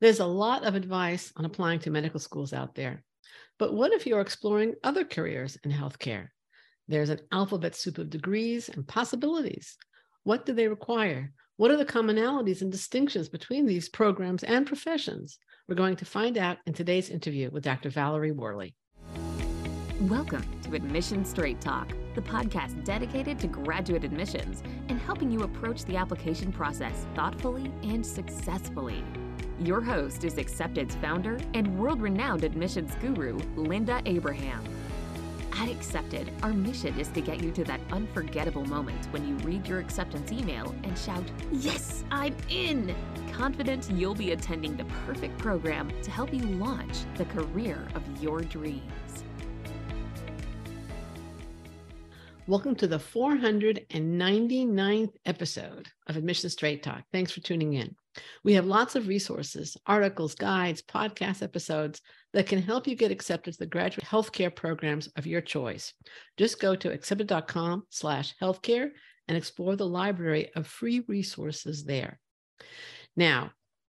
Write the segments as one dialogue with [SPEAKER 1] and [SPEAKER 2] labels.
[SPEAKER 1] There's a lot of advice on applying to medical schools out there. But what if you're exploring other careers in healthcare? There's an alphabet soup of degrees and possibilities. What do they require? What are the commonalities and distinctions between these programs and professions? We're going to find out in today's interview with Dr. Valerie Worley.
[SPEAKER 2] Welcome to Admission Straight Talk, the podcast dedicated to graduate admissions and helping you approach the application process thoughtfully and successfully. Your host is Accepted's founder and world renowned admissions guru, Linda Abraham. At Accepted, our mission is to get you to that unforgettable moment when you read your acceptance email and shout, Yes, I'm in! Confident you'll be attending the perfect program to help you launch the career of your dreams.
[SPEAKER 1] Welcome to the 499th episode of Admission Straight Talk. Thanks for tuning in. We have lots of resources, articles, guides, podcast episodes that can help you get accepted to the graduate healthcare programs of your choice. Just go to accepted.com slash healthcare and explore the library of free resources there. Now,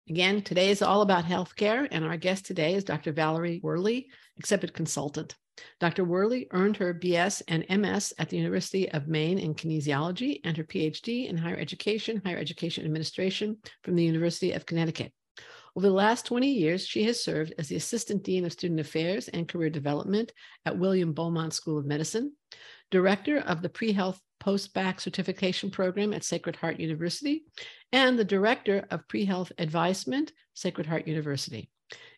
[SPEAKER 1] again, today is all about healthcare, and our guest today is Dr. Valerie Worley, accepted consultant. Dr. Worley earned her BS and MS at the University of Maine in kinesiology and her PhD in higher education, higher education administration from the University of Connecticut. Over the last 20 years, she has served as the Assistant Dean of Student Affairs and Career Development at William Beaumont School of Medicine, Director of the Pre Health Post Bac Certification Program at Sacred Heart University, and the Director of Pre Health Advisement, Sacred Heart University.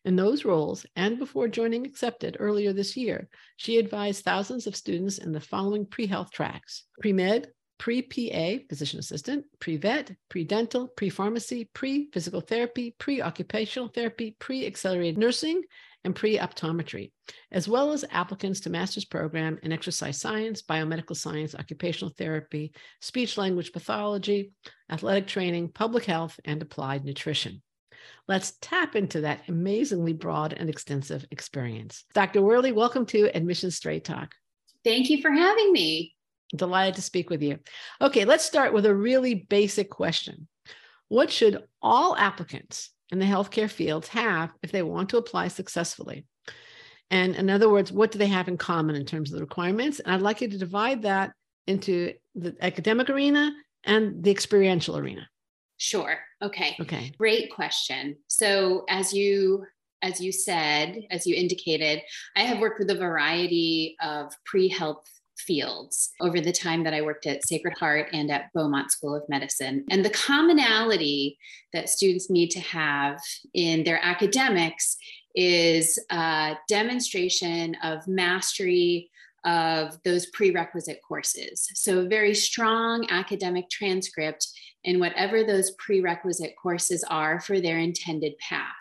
[SPEAKER 1] In those roles, and before joining Accepted earlier this year, she advised thousands of students in the following pre health tracks pre med, pre PA, physician assistant, pre vet, pre dental, pre pharmacy, pre physical therapy, pre occupational therapy, pre accelerated nursing, and pre optometry, as well as applicants to master's program in exercise science, biomedical science, occupational therapy, speech language pathology, athletic training, public health, and applied nutrition. Let's tap into that amazingly broad and extensive experience. Dr. Worley, welcome to Admission Straight Talk.
[SPEAKER 3] Thank you for having me.
[SPEAKER 1] Delighted to speak with you. Okay, let's start with a really basic question. What should all applicants in the healthcare fields have if they want to apply successfully? And in other words, what do they have in common in terms of the requirements? And I'd like you to divide that into the academic arena and the experiential arena.
[SPEAKER 3] Sure. Okay.
[SPEAKER 1] Okay.
[SPEAKER 3] Great question. So as you as you said, as you indicated, I have worked with a variety of pre-health fields over the time that I worked at Sacred Heart and at Beaumont School of Medicine. And the commonality that students need to have in their academics is a demonstration of mastery of those prerequisite courses. So, a very strong academic transcript in whatever those prerequisite courses are for their intended path.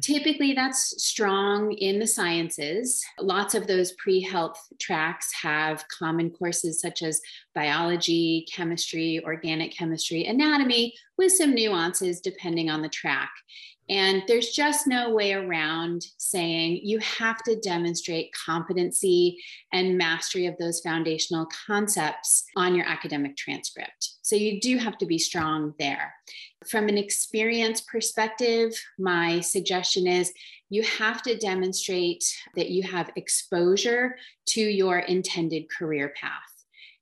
[SPEAKER 3] Typically, that's strong in the sciences. Lots of those pre health tracks have common courses such as biology, chemistry, organic chemistry, anatomy, with some nuances depending on the track. And there's just no way around saying you have to demonstrate competency and mastery of those foundational concepts on your academic transcript. So you do have to be strong there. From an experience perspective, my suggestion is you have to demonstrate that you have exposure to your intended career path.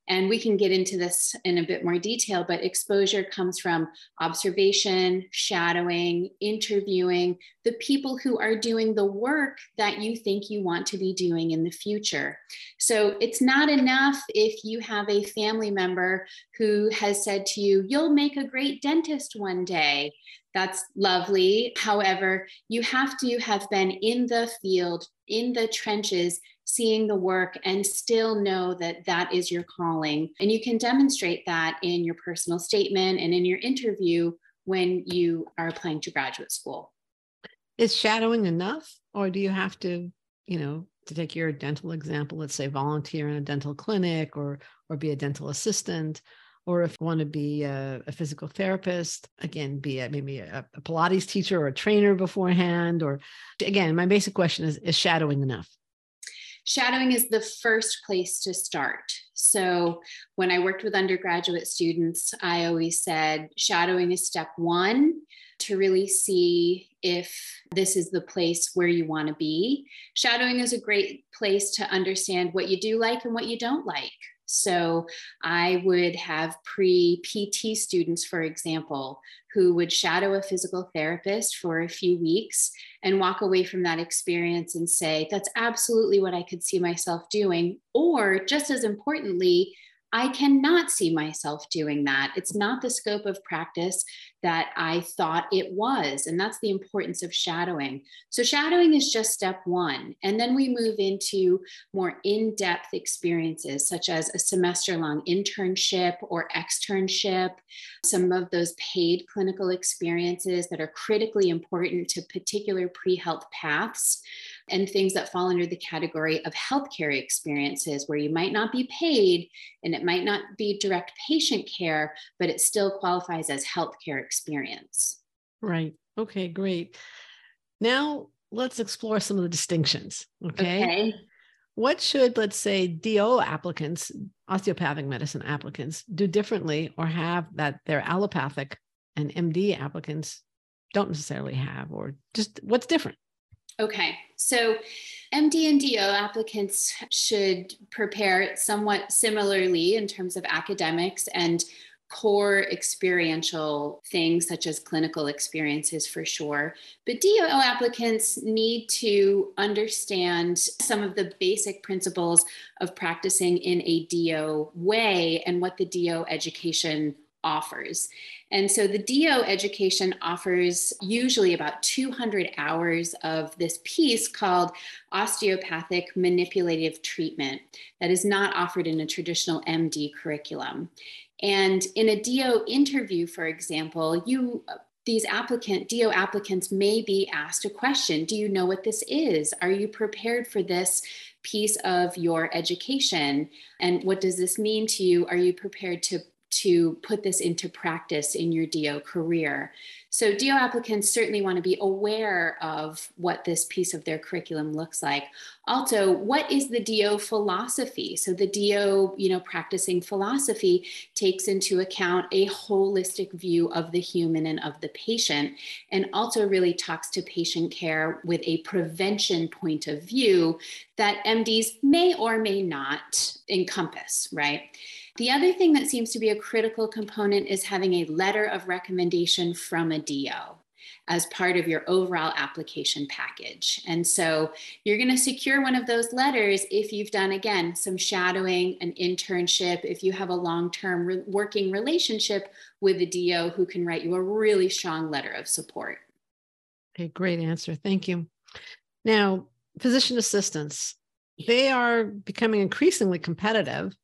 [SPEAKER 3] And we can get into this in a bit more detail, but exposure comes from observation, shadowing, interviewing the people who are doing the work that you think you want to be doing in the future. So it's not enough if you have a family member who has said to you, You'll make a great dentist one day. That's lovely. However, you have to have been in the field, in the trenches, seeing the work and still know that that is your calling. And you can demonstrate that in your personal statement and in your interview when you are applying to graduate school.
[SPEAKER 1] Is shadowing enough, or do you have to, you know, to take your dental example, let's say volunteer in a dental clinic or or be a dental assistant, or if you want to be a, a physical therapist, again, be a, maybe a, a Pilates teacher or a trainer beforehand, or again, my basic question is: Is shadowing enough?
[SPEAKER 3] Shadowing is the first place to start. So when I worked with undergraduate students, I always said shadowing is step one, to really see if this is the place where you want to be. Shadowing is a great place to understand what you do like and what you don't like. So I would have pre PT students, for example, who would shadow a physical therapist for a few weeks and walk away from that experience and say, that's absolutely what I could see myself doing. Or just as importantly, I cannot see myself doing that. It's not the scope of practice that I thought it was. And that's the importance of shadowing. So, shadowing is just step one. And then we move into more in depth experiences, such as a semester long internship or externship, some of those paid clinical experiences that are critically important to particular pre health paths and things that fall under the category of healthcare experiences where you might not be paid and it might not be direct patient care, but it still qualifies as healthcare experience.
[SPEAKER 1] Right. Okay, great. Now let's explore some of the distinctions. Okay. okay. What should, let's say, DO applicants, osteopathic medicine applicants, do differently or have that their allopathic and MD applicants don't necessarily have, or just what's different?
[SPEAKER 3] Okay, so MD and DO applicants should prepare somewhat similarly in terms of academics and core experiential things such as clinical experiences for sure. But DO applicants need to understand some of the basic principles of practicing in a DO way and what the DO education offers. And so the DO education offers usually about 200 hours of this piece called osteopathic manipulative treatment that is not offered in a traditional MD curriculum. And in a DO interview, for example, you these applicant DO applicants may be asked a question Do you know what this is? Are you prepared for this piece of your education? And what does this mean to you? Are you prepared to to put this into practice in your DO career. So, DO applicants certainly want to be aware of what this piece of their curriculum looks like. Also, what is the DO philosophy? So, the DO, you know, practicing philosophy takes into account a holistic view of the human and of the patient, and also really talks to patient care with a prevention point of view that MDs may or may not encompass, right? The other thing that seems to be a critical component is having a letter of recommendation from a DO as part of your overall application package. And so you're going to secure one of those letters if you've done, again, some shadowing, an internship, if you have a long term re- working relationship with a DO who can write you a really strong letter of support.
[SPEAKER 1] Okay, great answer. Thank you. Now, physician assistants, they are becoming increasingly competitive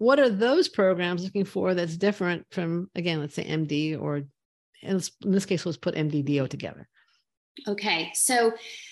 [SPEAKER 1] what are those programs looking for that's different from again let's say md or in this case let's put mddo together?
[SPEAKER 3] Okay so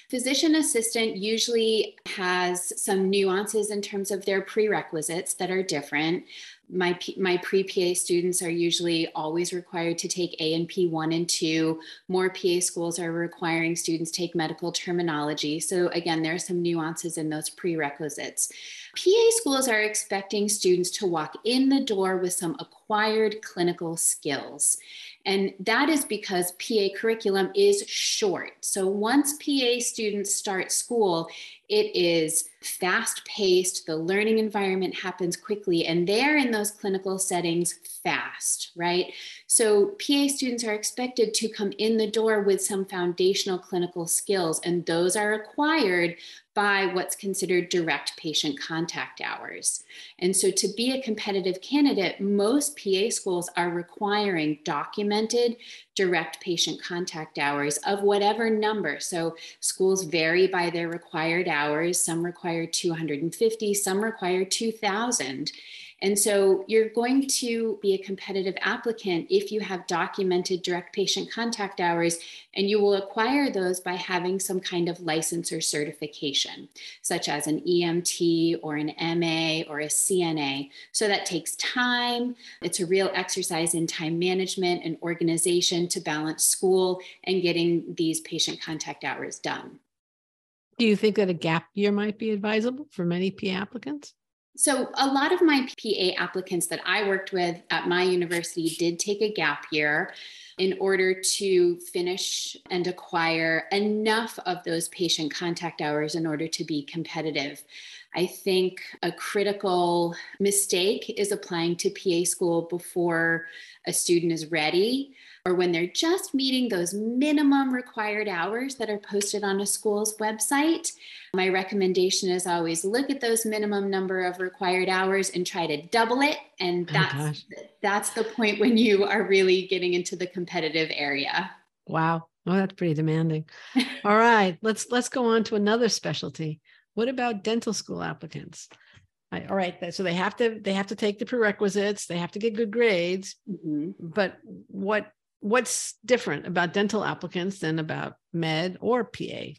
[SPEAKER 3] physician assistant usually has some nuances in terms of their prerequisites that are different my my pre-PA students are usually always required to take A&P 1 and 2. More PA schools are requiring students take medical terminology. So again, there are some nuances in those prerequisites. PA schools are expecting students to walk in the door with some acquired clinical skills. And that is because PA curriculum is short. So once PA students start school, it is fast paced, the learning environment happens quickly, and they're in those clinical settings fast, right? So, PA students are expected to come in the door with some foundational clinical skills, and those are acquired by what's considered direct patient contact hours. And so, to be a competitive candidate, most PA schools are requiring documented direct patient contact hours of whatever number. So, schools vary by their required hours. Some require 250, some require 2,000. And so you're going to be a competitive applicant if you have documented direct patient contact hours, and you will acquire those by having some kind of license or certification, such as an EMT or an MA or a CNA. So that takes time. It's a real exercise in time management and organization to balance school and getting these patient contact hours done.
[SPEAKER 1] Do you think that a gap year might be advisable for many P applicants?
[SPEAKER 3] So, a lot of my PA applicants that I worked with at my university did take a gap year. in order to finish and acquire enough of those patient contact hours in order to be competitive. I think a critical mistake is applying to PA school before a student is ready or when they're just meeting those minimum required hours that are posted on a school's website. My recommendation is always look at those minimum number of required hours and try to double it. And oh that's oh that's the point when you are really getting into the competitive area.
[SPEAKER 1] Wow. Oh, that's pretty demanding. All right, let's let's go on to another specialty. What about dental school applicants? I, all right, so they have to they have to take the prerequisites. They have to get good grades. Mm-hmm. But what what's different about dental applicants than about med or PA?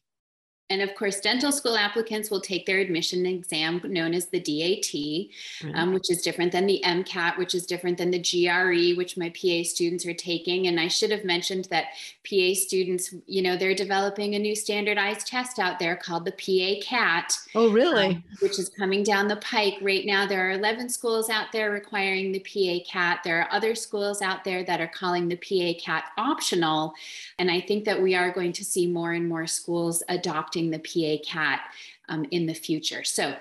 [SPEAKER 3] And of course, dental school applicants will take their admission exam known as the DAT, um, which is different than the MCAT, which is different than the GRE, which my PA students are taking. And I should have mentioned that PA students, you know, they're developing a new standardized test out there called the PA CAT.
[SPEAKER 1] Oh, really? Um,
[SPEAKER 3] which is coming down the pike right now. There are 11 schools out there requiring the PA CAT. There are other schools out there that are calling the PA CAT optional. And I think that we are going to see more and more schools adopting the PA CAT um, in the future. So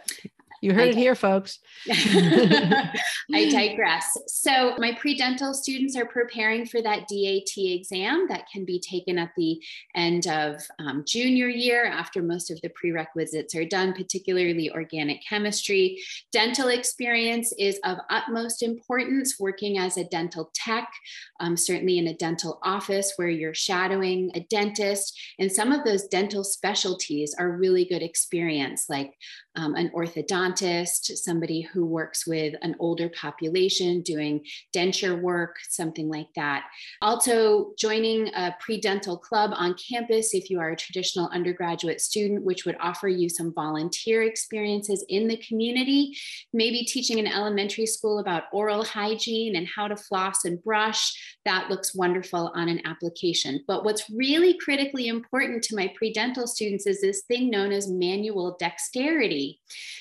[SPEAKER 1] you heard I, it here, folks.
[SPEAKER 3] I digress. So, my pre dental students are preparing for that DAT exam that can be taken at the end of um, junior year after most of the prerequisites are done, particularly organic chemistry. Dental experience is of utmost importance, working as a dental tech, um, certainly in a dental office where you're shadowing a dentist. And some of those dental specialties are really good experience, like um, an orthodontist, somebody who works with an older population doing denture work, something like that. Also, joining a pre dental club on campus if you are a traditional undergraduate student, which would offer you some volunteer experiences in the community. Maybe teaching an elementary school about oral hygiene and how to floss and brush. That looks wonderful on an application. But what's really critically important to my pre dental students is this thing known as manual dexterity.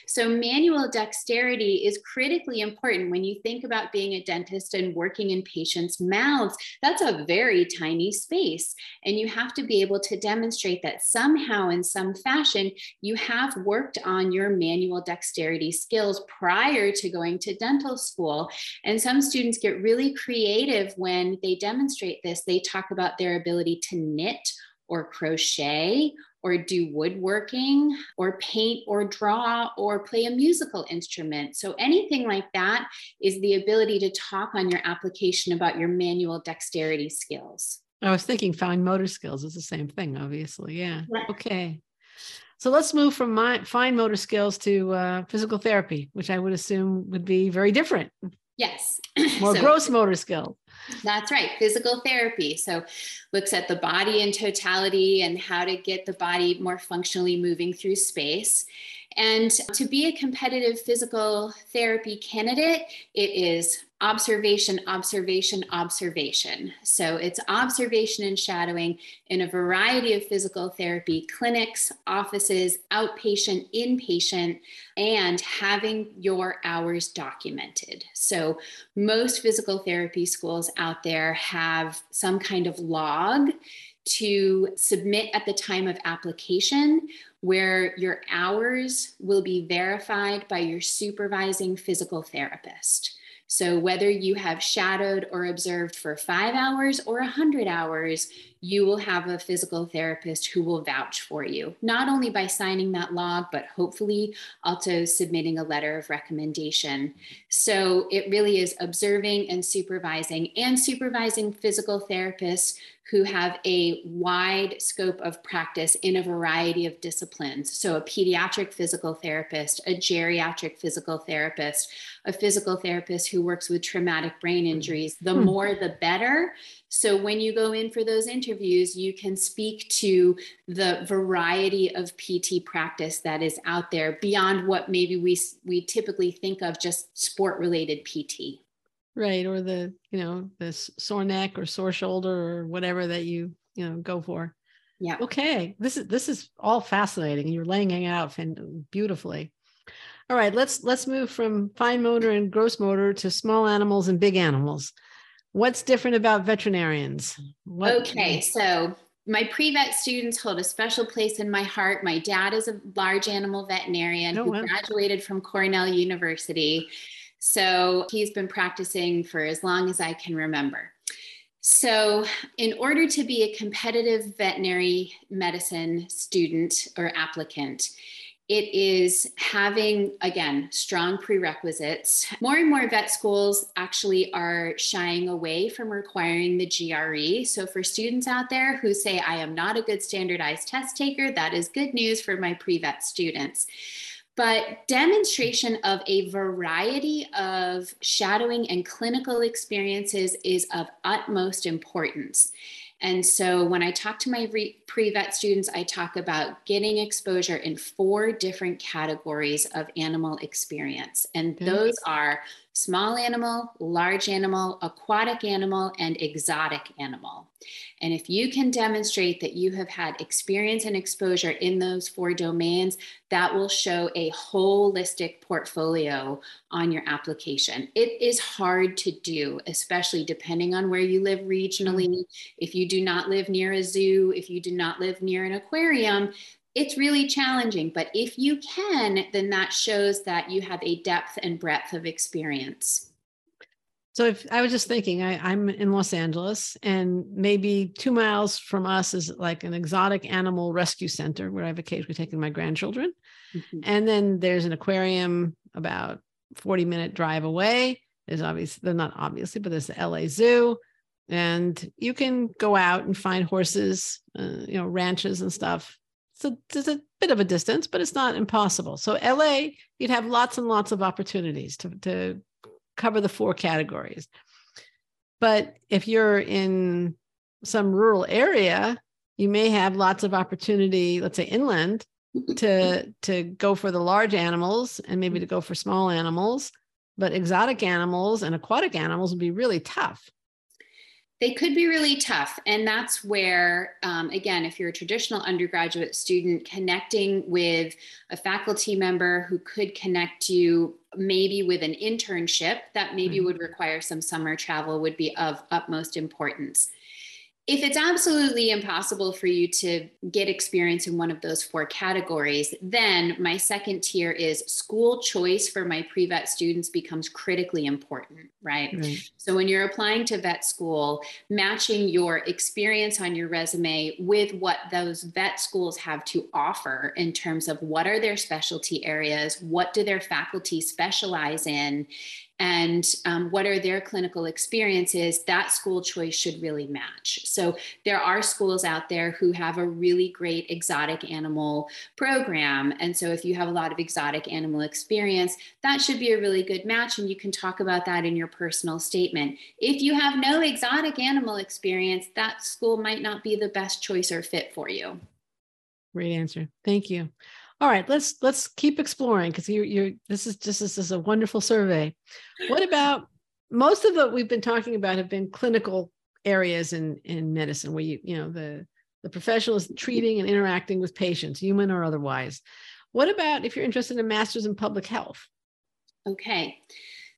[SPEAKER 3] So, manual dexterity is critically important when you think about being a dentist and working in patients' mouths. That's a very tiny space. And you have to be able to demonstrate that somehow, in some fashion, you have worked on your manual dexterity skills prior to going to dental school. And some students get really creative when they demonstrate this. They talk about their ability to knit or crochet or do woodworking or paint or draw or play a musical instrument. So, anything like that is the ability to talk on your application about your manual dexterity skills.
[SPEAKER 1] I was thinking fine motor skills is the same thing, obviously. Yeah. Okay. So let's move from my fine motor skills to uh, physical therapy, which I would assume would be very different.
[SPEAKER 3] Yes.
[SPEAKER 1] More so, gross motor skill.
[SPEAKER 3] That's right, physical therapy. So, looks at the body in totality and how to get the body more functionally moving through space. And to be a competitive physical therapy candidate, it is observation, observation, observation. So it's observation and shadowing in a variety of physical therapy clinics, offices, outpatient, inpatient, and having your hours documented. So most physical therapy schools out there have some kind of log to submit at the time of application where your hours will be verified by your supervising physical therapist. So, whether you have shadowed or observed for five hours or 100 hours, you will have a physical therapist who will vouch for you, not only by signing that log, but hopefully also submitting a letter of recommendation. So, it really is observing and supervising and supervising physical therapists who have a wide scope of practice in a variety of disciplines. So, a pediatric physical therapist, a geriatric physical therapist, a physical therapist who works with traumatic brain hmm. injuries. The hmm. more, the better. So, when you go in for those interviews, you can speak to the variety of PT practice that is out there beyond what maybe we, we typically think of just sport related PT
[SPEAKER 1] right or the you know the sore neck or sore shoulder or whatever that you you know go for.
[SPEAKER 3] Yeah.
[SPEAKER 1] Okay this is this is all fascinating. You're laying it out beautifully. All right let's let's move from fine motor and gross motor to small animals and big animals What's different about veterinarians? What,
[SPEAKER 3] okay, so my pre-vet students hold a special place in my heart. My dad is a large animal veterinarian oh, who wow. graduated from Cornell University. So he's been practicing for as long as I can remember. So, in order to be a competitive veterinary medicine student or applicant, it is having, again, strong prerequisites. More and more vet schools actually are shying away from requiring the GRE. So, for students out there who say, I am not a good standardized test taker, that is good news for my pre vet students but demonstration of a variety of shadowing and clinical experiences is of utmost importance. And so when I talk to my pre vet students, I talk about getting exposure in four different categories of animal experience. And those are small animal, large animal, aquatic animal, and exotic animal. And if you can demonstrate that you have had experience and exposure in those four domains, that will show a holistic portfolio on your application. It is hard to do, especially depending on where you live regionally. Mm-hmm. If you do not live near a zoo, if you do not live near an aquarium, it's really challenging, but if you can, then that shows that you have a depth and breadth of experience.
[SPEAKER 1] So if I was just thinking, I, am in Los Angeles, and maybe two miles from us is like an exotic animal rescue center where I've occasionally taken my grandchildren. Mm-hmm. And then there's an aquarium about 40 minute drive away. There's obviously, they're not obviously, but there's the LA Zoo. And you can go out and find horses, uh, you know, ranches and stuff so there's a bit of a distance, but it's not impossible. So LA, you'd have lots and lots of opportunities to, to cover the four categories. But if you're in some rural area, you may have lots of opportunity, let's say inland, to to go for the large animals and maybe to go for small animals. But exotic animals and aquatic animals would be really tough
[SPEAKER 3] they could be really tough. And that's where, um, again, if you're a traditional undergraduate student, connecting with a faculty member who could connect you maybe with an internship that maybe mm-hmm. would require some summer travel would be of utmost importance if it's absolutely impossible for you to get experience in one of those four categories, then my second tier is school choice for my pre vet students becomes critically important, right? right? So when you're applying to vet school, matching your experience on your resume with what those vet schools have to offer in terms of what are their specialty areas, what do their faculty specialize in, and um, what are their clinical experiences, that school choice should really match. So there are schools out there who have a really great exotic animal program. And so if you have a lot of exotic animal experience, that should be a really good match. And you can talk about that in your personal statement. If you have no exotic animal experience, that school might not be the best choice or fit for you.
[SPEAKER 1] Great answer. Thank you all right let's let's keep exploring because you're you're this is just this is a wonderful survey. What about most of what we've been talking about have been clinical areas in in medicine where you you know the the professional is treating and interacting with patients human or otherwise. What about if you're interested in masters in public health?
[SPEAKER 3] Okay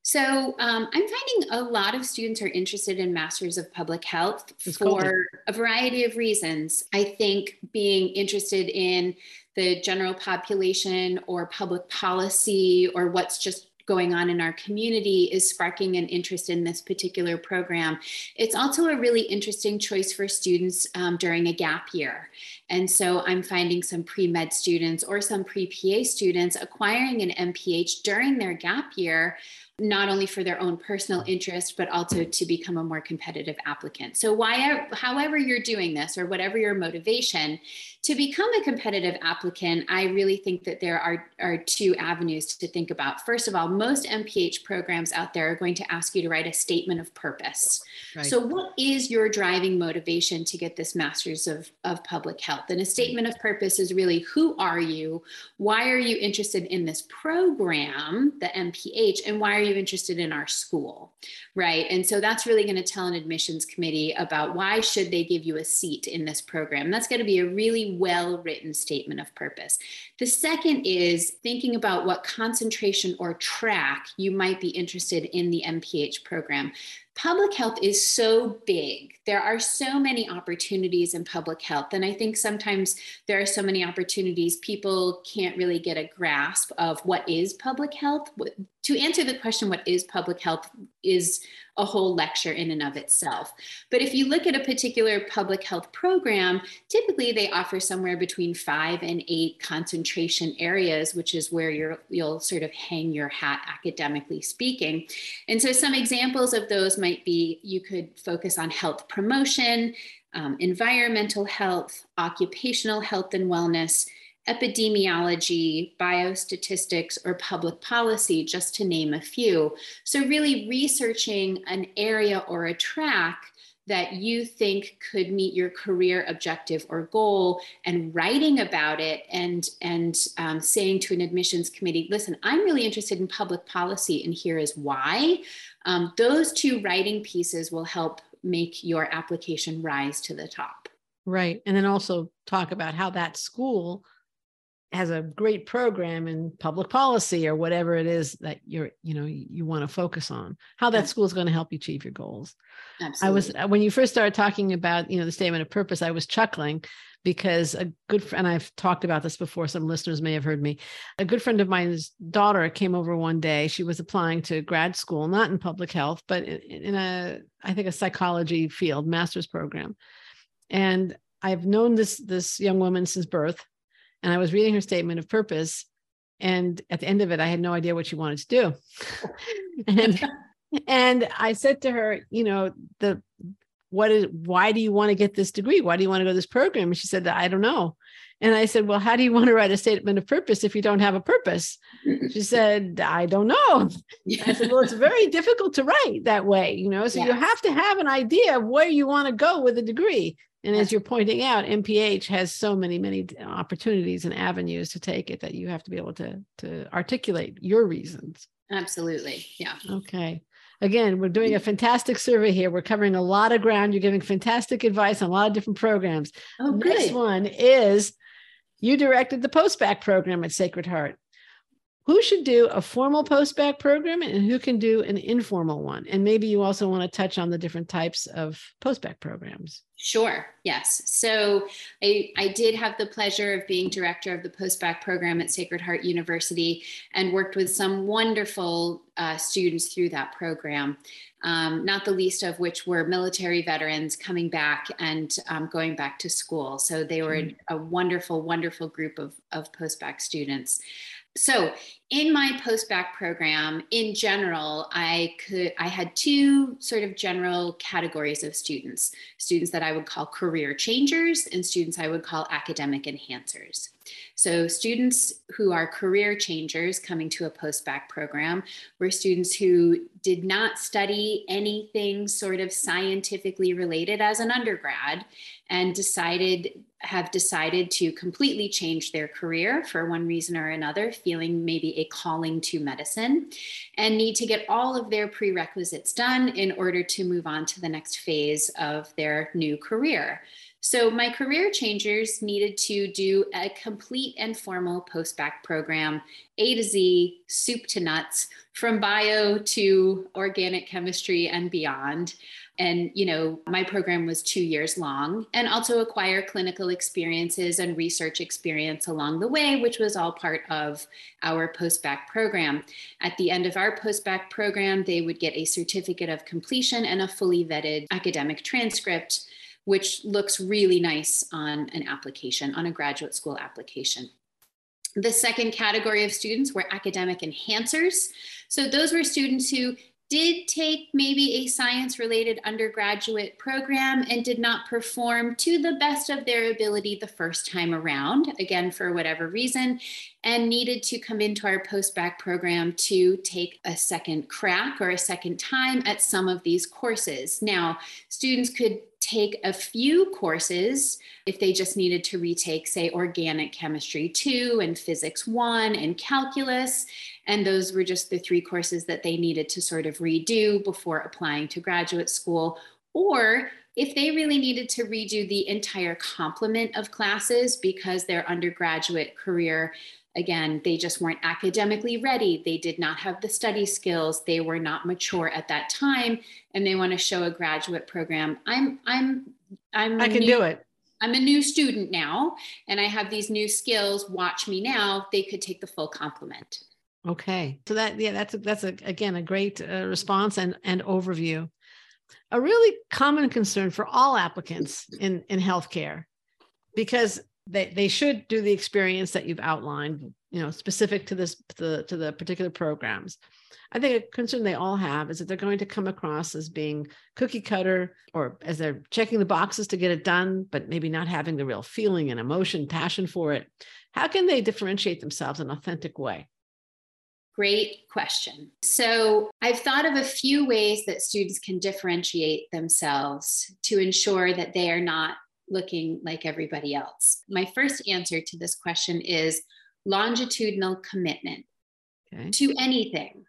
[SPEAKER 3] so um, I'm finding a lot of students are interested in Masters of Public Health it's for a variety of reasons. I think being interested in the general population or public policy or what's just going on in our community is sparking an interest in this particular program. It's also a really interesting choice for students um, during a gap year. And so I'm finding some pre med students or some pre PA students acquiring an MPH during their gap year not only for their own personal interest, but also to become a more competitive applicant. So, why, however, you're doing this or whatever your motivation to become a competitive applicant, I really think that there are, are two avenues to think about. First of all, most MPH programs out there are going to ask you to write a statement of purpose. Right. So, what is your driving motivation to get this master's of, of public health? And a statement of purpose is really who are you? Why are you interested in this program, the MPH, and why are you interested in our school? Right. And so that's really going to tell an admissions committee about why should they give you a seat in this program. That's going to be a really well written statement of purpose. The second is thinking about what concentration or track you might be interested in the MPH program public health is so big. There are so many opportunities in public health. And I think sometimes there are so many opportunities, people can't really get a grasp of what is public health. To answer the question, what is public health, is a whole lecture in and of itself. But if you look at a particular public health program, typically they offer somewhere between five and eight concentration areas, which is where you will sort of hang your hat academically speaking. And so some examples of those might be you could focus on health promotion, um, environmental health, occupational health and wellness, epidemiology, biostatistics, or public policy, just to name a few. So, really researching an area or a track that you think could meet your career objective or goal and writing about it and and um, saying to an admissions committee listen i'm really interested in public policy and here is why um, those two writing pieces will help make your application rise to the top
[SPEAKER 1] right and then also talk about how that school has a great program in public policy or whatever it is that you're you know you want to focus on how that school is going to help you achieve your goals. Absolutely. i was uh, when you first started talking about you know the statement of purpose i was chuckling because a good friend i've talked about this before some listeners may have heard me. A good friend of mine's daughter came over one day. She was applying to grad school not in public health but in a i think a psychology field master's program. And i've known this this young woman since birth and I was reading her statement of purpose. And at the end of it, I had no idea what she wanted to do. and and I said to her, you know, the what is why do you want to get this degree? Why do you want to go to this program? And she said, I don't know. And I said, Well, how do you want to write a statement of purpose if you don't have a purpose? She said, I don't know. I said, Well, it's very difficult to write that way, you know. So yes. you have to have an idea of where you want to go with a degree. And as you're pointing out, MPH has so many, many opportunities and avenues to take it that you have to be able to to articulate your reasons.
[SPEAKER 3] Absolutely. Yeah.
[SPEAKER 1] Okay. Again, we're doing mm. a fantastic survey here. We're covering a lot of ground. You're giving fantastic advice on a lot of different programs.
[SPEAKER 3] Oh.
[SPEAKER 1] This one is you directed the postbac program at Sacred Heart who should do a formal postbac program and who can do an informal one? And maybe you also want to touch on the different types of postbac programs.
[SPEAKER 3] Sure yes. So I, I did have the pleasure of being director of the postbac program at sacred heart university and worked with some wonderful uh, students through that program um, not the least of which were military veterans coming back and um, going back to school. So they were a wonderful wonderful group of, of postbac students. So in my post-bac program in general i could i had two sort of general categories of students students that i would call career changers and students i would call academic enhancers. So students who are career changers coming to a post-bac program were students who did not study anything sort of scientifically related as an undergrad and decided have decided to completely change their career for one reason or another, feeling maybe a calling to medicine, and need to get all of their prerequisites done in order to move on to the next phase of their new career. So, my career changers needed to do a complete and formal post-bac program, A to Z, soup to nuts, from bio to organic chemistry and beyond and you know my program was two years long and also acquire clinical experiences and research experience along the way which was all part of our post-bac program at the end of our post-bac program they would get a certificate of completion and a fully vetted academic transcript which looks really nice on an application on a graduate school application the second category of students were academic enhancers. So, those were students who did take maybe a science related undergraduate program and did not perform to the best of their ability the first time around, again, for whatever reason, and needed to come into our post-bac program to take a second crack or a second time at some of these courses. Now, students could take a few courses if they just needed to retake, say, organic chemistry 2 and physics 1 and calculus. And those were just the three courses that they needed to sort of redo before applying to graduate school. Or if they really needed to redo the entire complement of classes because their undergraduate career again they just weren't academically ready. They did not have the study skills. They were not mature at that time and they want to show a graduate program. I'm i'm i'm
[SPEAKER 1] i can
[SPEAKER 3] new,
[SPEAKER 1] do it.
[SPEAKER 3] I'm a new student now and i have these new skills. Watch me now. They could take the full complement.
[SPEAKER 1] okay. So that yeah that's a, that's a, again a great uh, response and and overview. A really common concern for all applicants in in healthcare because they, they should do the experience that you've outlined you know specific to this to the, to the particular programs. I think a concern they all have is that they're going to come across as being cookie cutter or as they're checking the boxes to get it done but maybe not having the real feeling and emotion passion for it. How can they differentiate themselves in an authentic way?
[SPEAKER 3] Great question. So, I've thought of a few ways that students can differentiate themselves to ensure that they are not looking like everybody else? My first answer to this question is longitudinal commitment okay. to anything,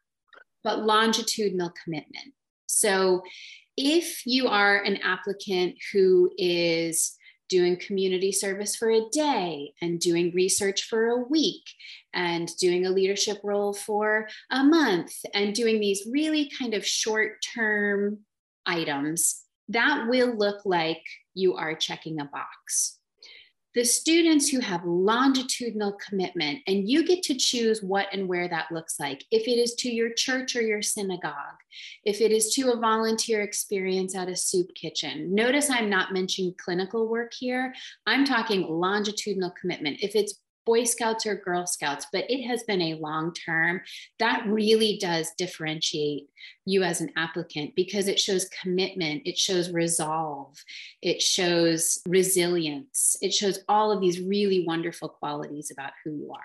[SPEAKER 3] but longitudinal commitment. So if you are an applicant who is doing community service for a day and doing research for a week and doing a leadership role for a month and doing these really kind of short term items, that will look like you are checking a box. The students who have longitudinal commitment, and you get to choose what and where that looks like. If it is to your church or your synagogue, if it is to a volunteer experience at a soup kitchen. Notice I'm not mentioning clinical work here. I'm talking longitudinal commitment. If it's Boy Scouts or Girl Scouts, but it has been a long term. That really does differentiate you as an applicant because it shows commitment, it shows resolve, it shows resilience, it shows all of these really wonderful qualities about who you are.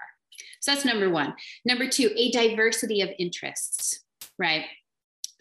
[SPEAKER 3] So that's number one. Number two, a diversity of interests, right?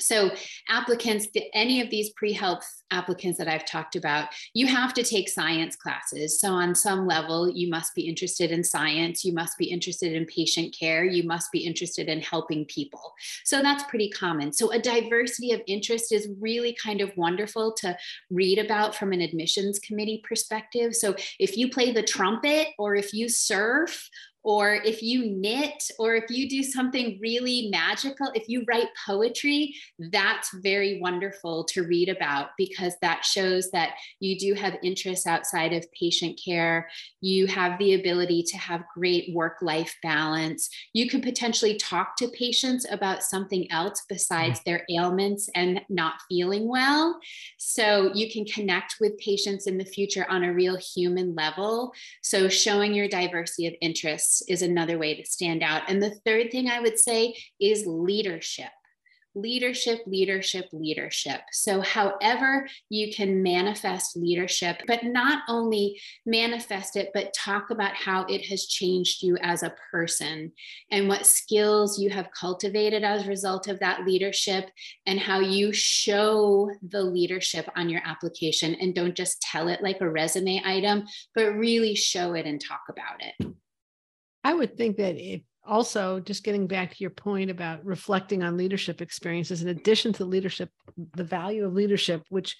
[SPEAKER 3] So, applicants, any of these pre health applicants that I've talked about, you have to take science classes. So, on some level, you must be interested in science, you must be interested in patient care, you must be interested in helping people. So, that's pretty common. So, a diversity of interest is really kind of wonderful to read about from an admissions committee perspective. So, if you play the trumpet or if you surf or if you knit, or if you do something really magical, if you write poetry, that's very wonderful to read about because that shows that you do have interests outside of patient care. You have the ability to have great work life balance. You can potentially talk to patients about something else besides their ailments and not feeling well. So you can connect with patients in the future on a real human level. So showing your diversity of interests is another way to stand out. And the third thing I would say is leadership. Leadership, leadership, leadership. So, however, you can manifest leadership, but not only manifest it, but talk about how it has changed you as a person and what skills you have cultivated as a result of that leadership, and how you show the leadership on your application. And don't just tell it like a resume item, but really show it and talk about it.
[SPEAKER 1] I would think that if also just getting back to your point about reflecting on leadership experiences, in addition to leadership, the value of leadership, which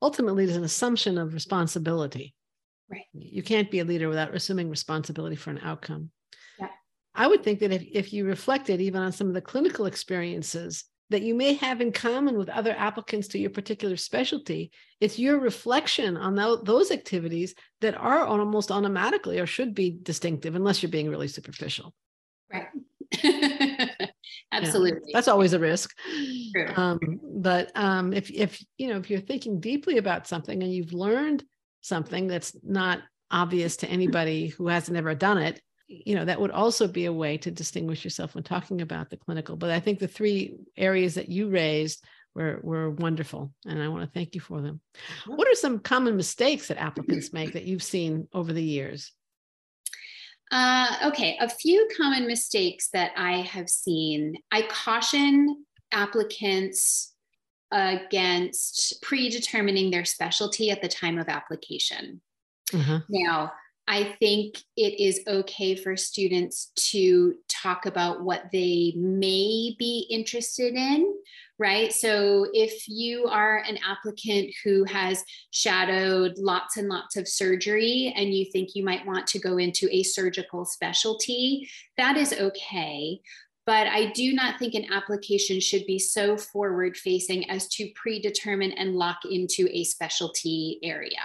[SPEAKER 1] ultimately is an assumption of responsibility.
[SPEAKER 3] Right.
[SPEAKER 1] You can't be a leader without assuming responsibility for an outcome.
[SPEAKER 3] Yeah.
[SPEAKER 1] I would think that if, if you reflected even on some of the clinical experiences that you may have in common with other applicants to your particular specialty. It's your reflection on those activities that are almost automatically or should be distinctive, unless you're being really superficial.
[SPEAKER 3] Right. Absolutely.
[SPEAKER 1] Yeah, that's always a risk. Um, but um, if if you know if you're thinking deeply about something and you've learned something that's not obvious to anybody who hasn't ever done it, you know that would also be a way to distinguish yourself when talking about the clinical but i think the three areas that you raised were were wonderful and i want to thank you for them. What are some common mistakes that applicants make that you've seen over the years?
[SPEAKER 3] Uh, okay a few common mistakes that i have seen. I caution applicants against predetermining their specialty at the time of application. Uh-huh. now I think it is okay for students to talk about what they may be interested in right? So if you are an applicant who has shadowed lots and lots of surgery and you think you might want to go into a surgical specialty, that is okay. But I do not think an application should be so forward facing as to predetermine and lock into a specialty area.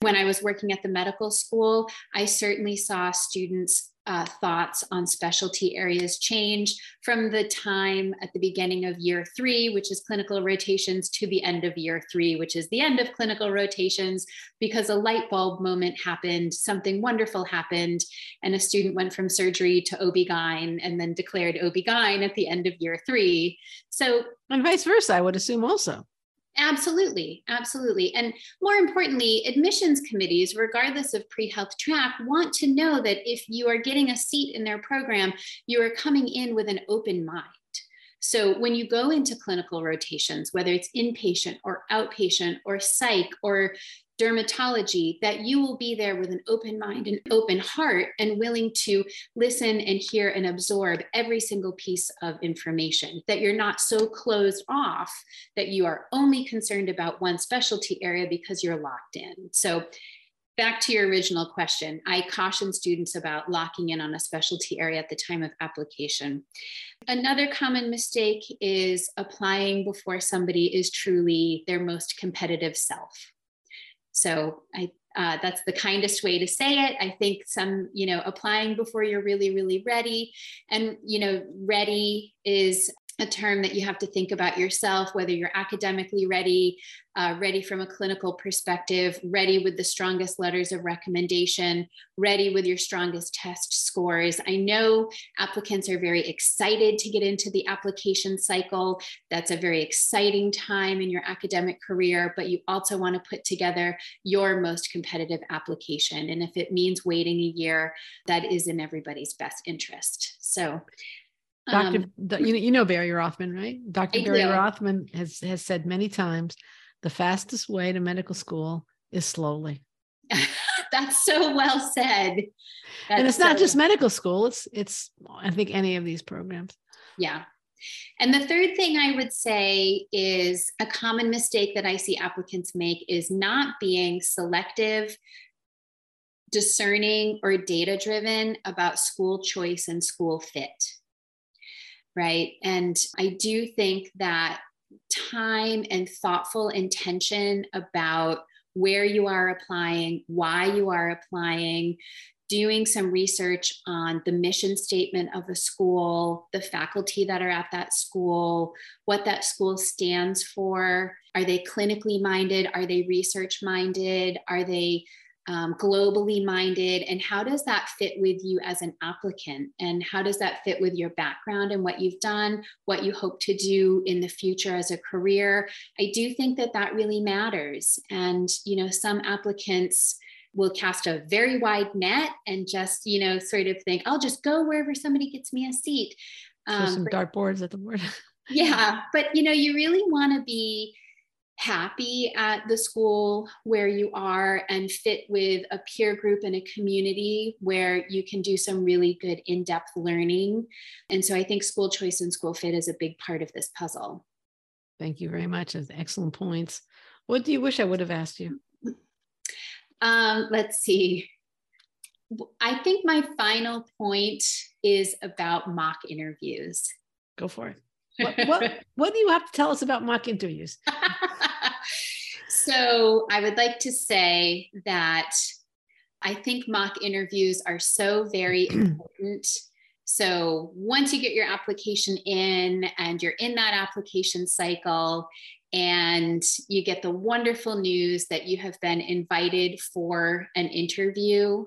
[SPEAKER 3] When I was working at the medical school, I certainly saw students uh, thoughts on specialty areas change from the time at the beginning of year three, which is clinical rotations, to the end of year three, which is the end of clinical rotations, because a light bulb moment happened, something wonderful happened, and a student went from surgery to OB-GYN and then declared OB-GYN at the end of year three. So,
[SPEAKER 1] and vice versa, I would assume also.
[SPEAKER 3] Absolutely, absolutely. And more importantly, admissions committees, regardless of pre health track, want to know that if you are getting a seat in their program, you are coming in with an open mind. So when you go into clinical rotations, whether it's inpatient or outpatient or psych or dermatology, that you will be there with an open mind and open heart and willing to listen and hear and absorb every single piece of information, that you're not so closed off that you are only concerned about one specialty area because you're locked in. So back to your original question, I caution students about locking in on a specialty area at the time of application. Another common mistake is applying before somebody is truly their most competitive self. So I uh, that's the kindest way to say it. I think some, you know, applying before you're really, really ready. And, you know, ready is a term that you have to think about yourself, whether you're academically ready, uh, ready from a clinical perspective, ready with the strongest letters of recommendation, ready with your strongest test scores. I know applicants are very excited to get into the application cycle. That's a very exciting time in your academic career, but you also want to put together your most competitive application. And if it means waiting a year, that is in everybody's best interest. So
[SPEAKER 1] Dr. Um, you, know, you know Barry Rothman, right? Dr. I Barry do. Rothman has, has said many times the fastest way to medical school is slowly.
[SPEAKER 3] That's so well said.
[SPEAKER 1] That's and it's not so just medical school, it's it's I think any of these programs.
[SPEAKER 3] Yeah. And the third thing I would say is a common mistake that I see applicants make is not being selective, discerning, or data driven about school choice and school fit right? And I do think that time and thoughtful intention about where you are applying, why you are applying, doing some research on the mission statement of a school, the faculty that are at that school, what that school stands for. Are they clinically minded? Are they research minded? Are they um, globally minded and how does that fit with you as an applicant? And how does that fit with your background and what you've done what you hope to do in the future as a career? I do think that that really matters. And you know some applicants will cast a very wide net and just you know sort of think i'll just go wherever somebody gets me a seat.
[SPEAKER 1] Um, some dartboards at the board.
[SPEAKER 3] Yeah but you know you really want to be happy at the school where you are and fit with a peer group and a community where you can do some really good in depth learning. And so I think school choice and school fit is a big part of this puzzle.
[SPEAKER 1] Thank you very much. That's excellent points. What do you wish I would have asked you?
[SPEAKER 3] Um, let's see. I think my final point is about mock interviews.
[SPEAKER 1] Go for it. What, what, what do you have to tell us about mock interviews?
[SPEAKER 3] so I would like to say that I think mock interviews are so very important. So once you get your application in and you're in that application cycle, and you get the wonderful news that you have been invited for an interview,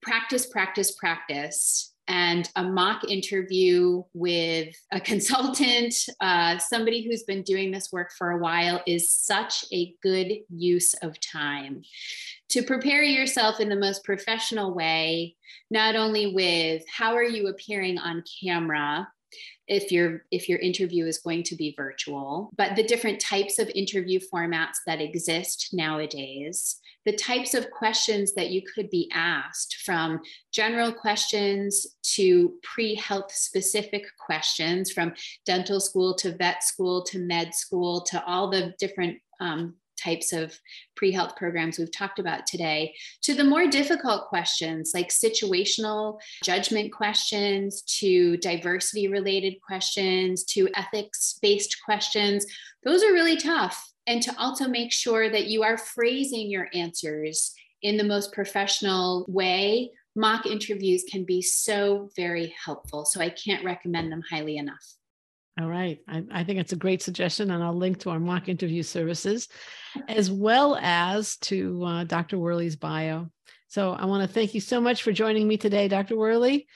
[SPEAKER 3] practice, practice, practice and a mock interview with a consultant, uh, somebody who's been doing this work for a while, is such a good use of time to prepare yourself in the most professional way, not only with how are you appearing on camera, if your if your interview is going to be virtual but the different types of interview formats that exist nowadays the types of questions that you could be asked from general questions to pre-health specific questions from dental school to vet school to med school to all the different um, types of pre health programs we've talked about today, to the more difficult questions like situational judgment questions, to diversity related questions, to ethics based questions. Those are really tough. And to also make sure that you are phrasing your answers in the most professional way. Mock interviews can be so very helpful. So I can't recommend them highly enough.
[SPEAKER 1] All right. I, I, think it's a great suggestion, and I'll link to our mock interview services as well as to uh, Dr. Worley's bio. So I want to thank you so much for joining me today, Dr. Worley.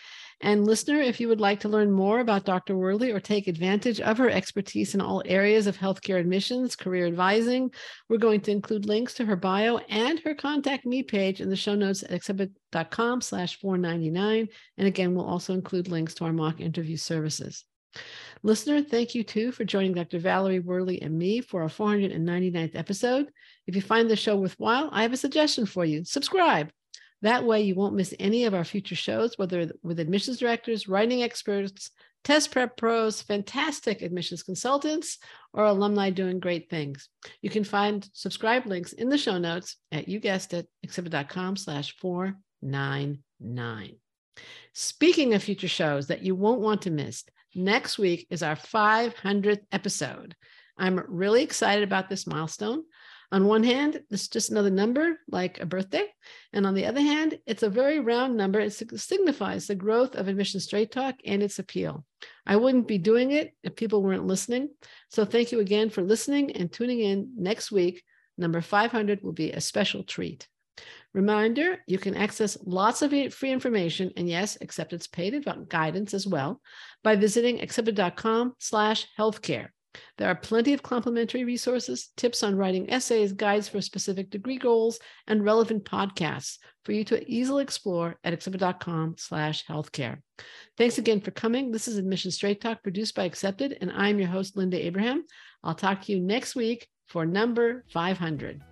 [SPEAKER 1] And listener, if you would like to learn more about Dr. Worley or take advantage of her expertise in all areas of healthcare admissions, career advising, we're going to include links to her bio and her contact me page in the show notes at accepted.com slash 499. And again, we'll also include links to our mock interview services. Listener, thank you too for joining Dr. Valerie Worley and me for our 499th episode. If you find the show worthwhile, I have a suggestion for you. Subscribe. That way, you won't miss any of our future shows, whether with admissions directors, writing experts, test prep pros, fantastic admissions consultants, or alumni doing great things. You can find subscribe links in the show notes at, you guessed it, accepted.com slash 499. Speaking of future shows that you won't want to miss, Next week is our 500th episode. I'm really excited about this milestone. On one hand, it's just another number like a birthday. And on the other hand, it's a very round number. It signifies the growth of Admissions Straight Talk and its appeal. I wouldn't be doing it if people weren't listening. So thank you again for listening and tuning in next week. Number 500 will be a special treat. Reminder, you can access lots of free information and yes, Accepted's paid guidance as well by visiting accepted.com slash healthcare. There are plenty of complimentary resources, tips on writing essays, guides for specific degree goals, and relevant podcasts for you to easily explore at accepted.com slash healthcare. Thanks again for coming. This is Admissions Straight Talk produced by Accepted, and I'm your host, Linda Abraham. I'll talk to you next week for number 500.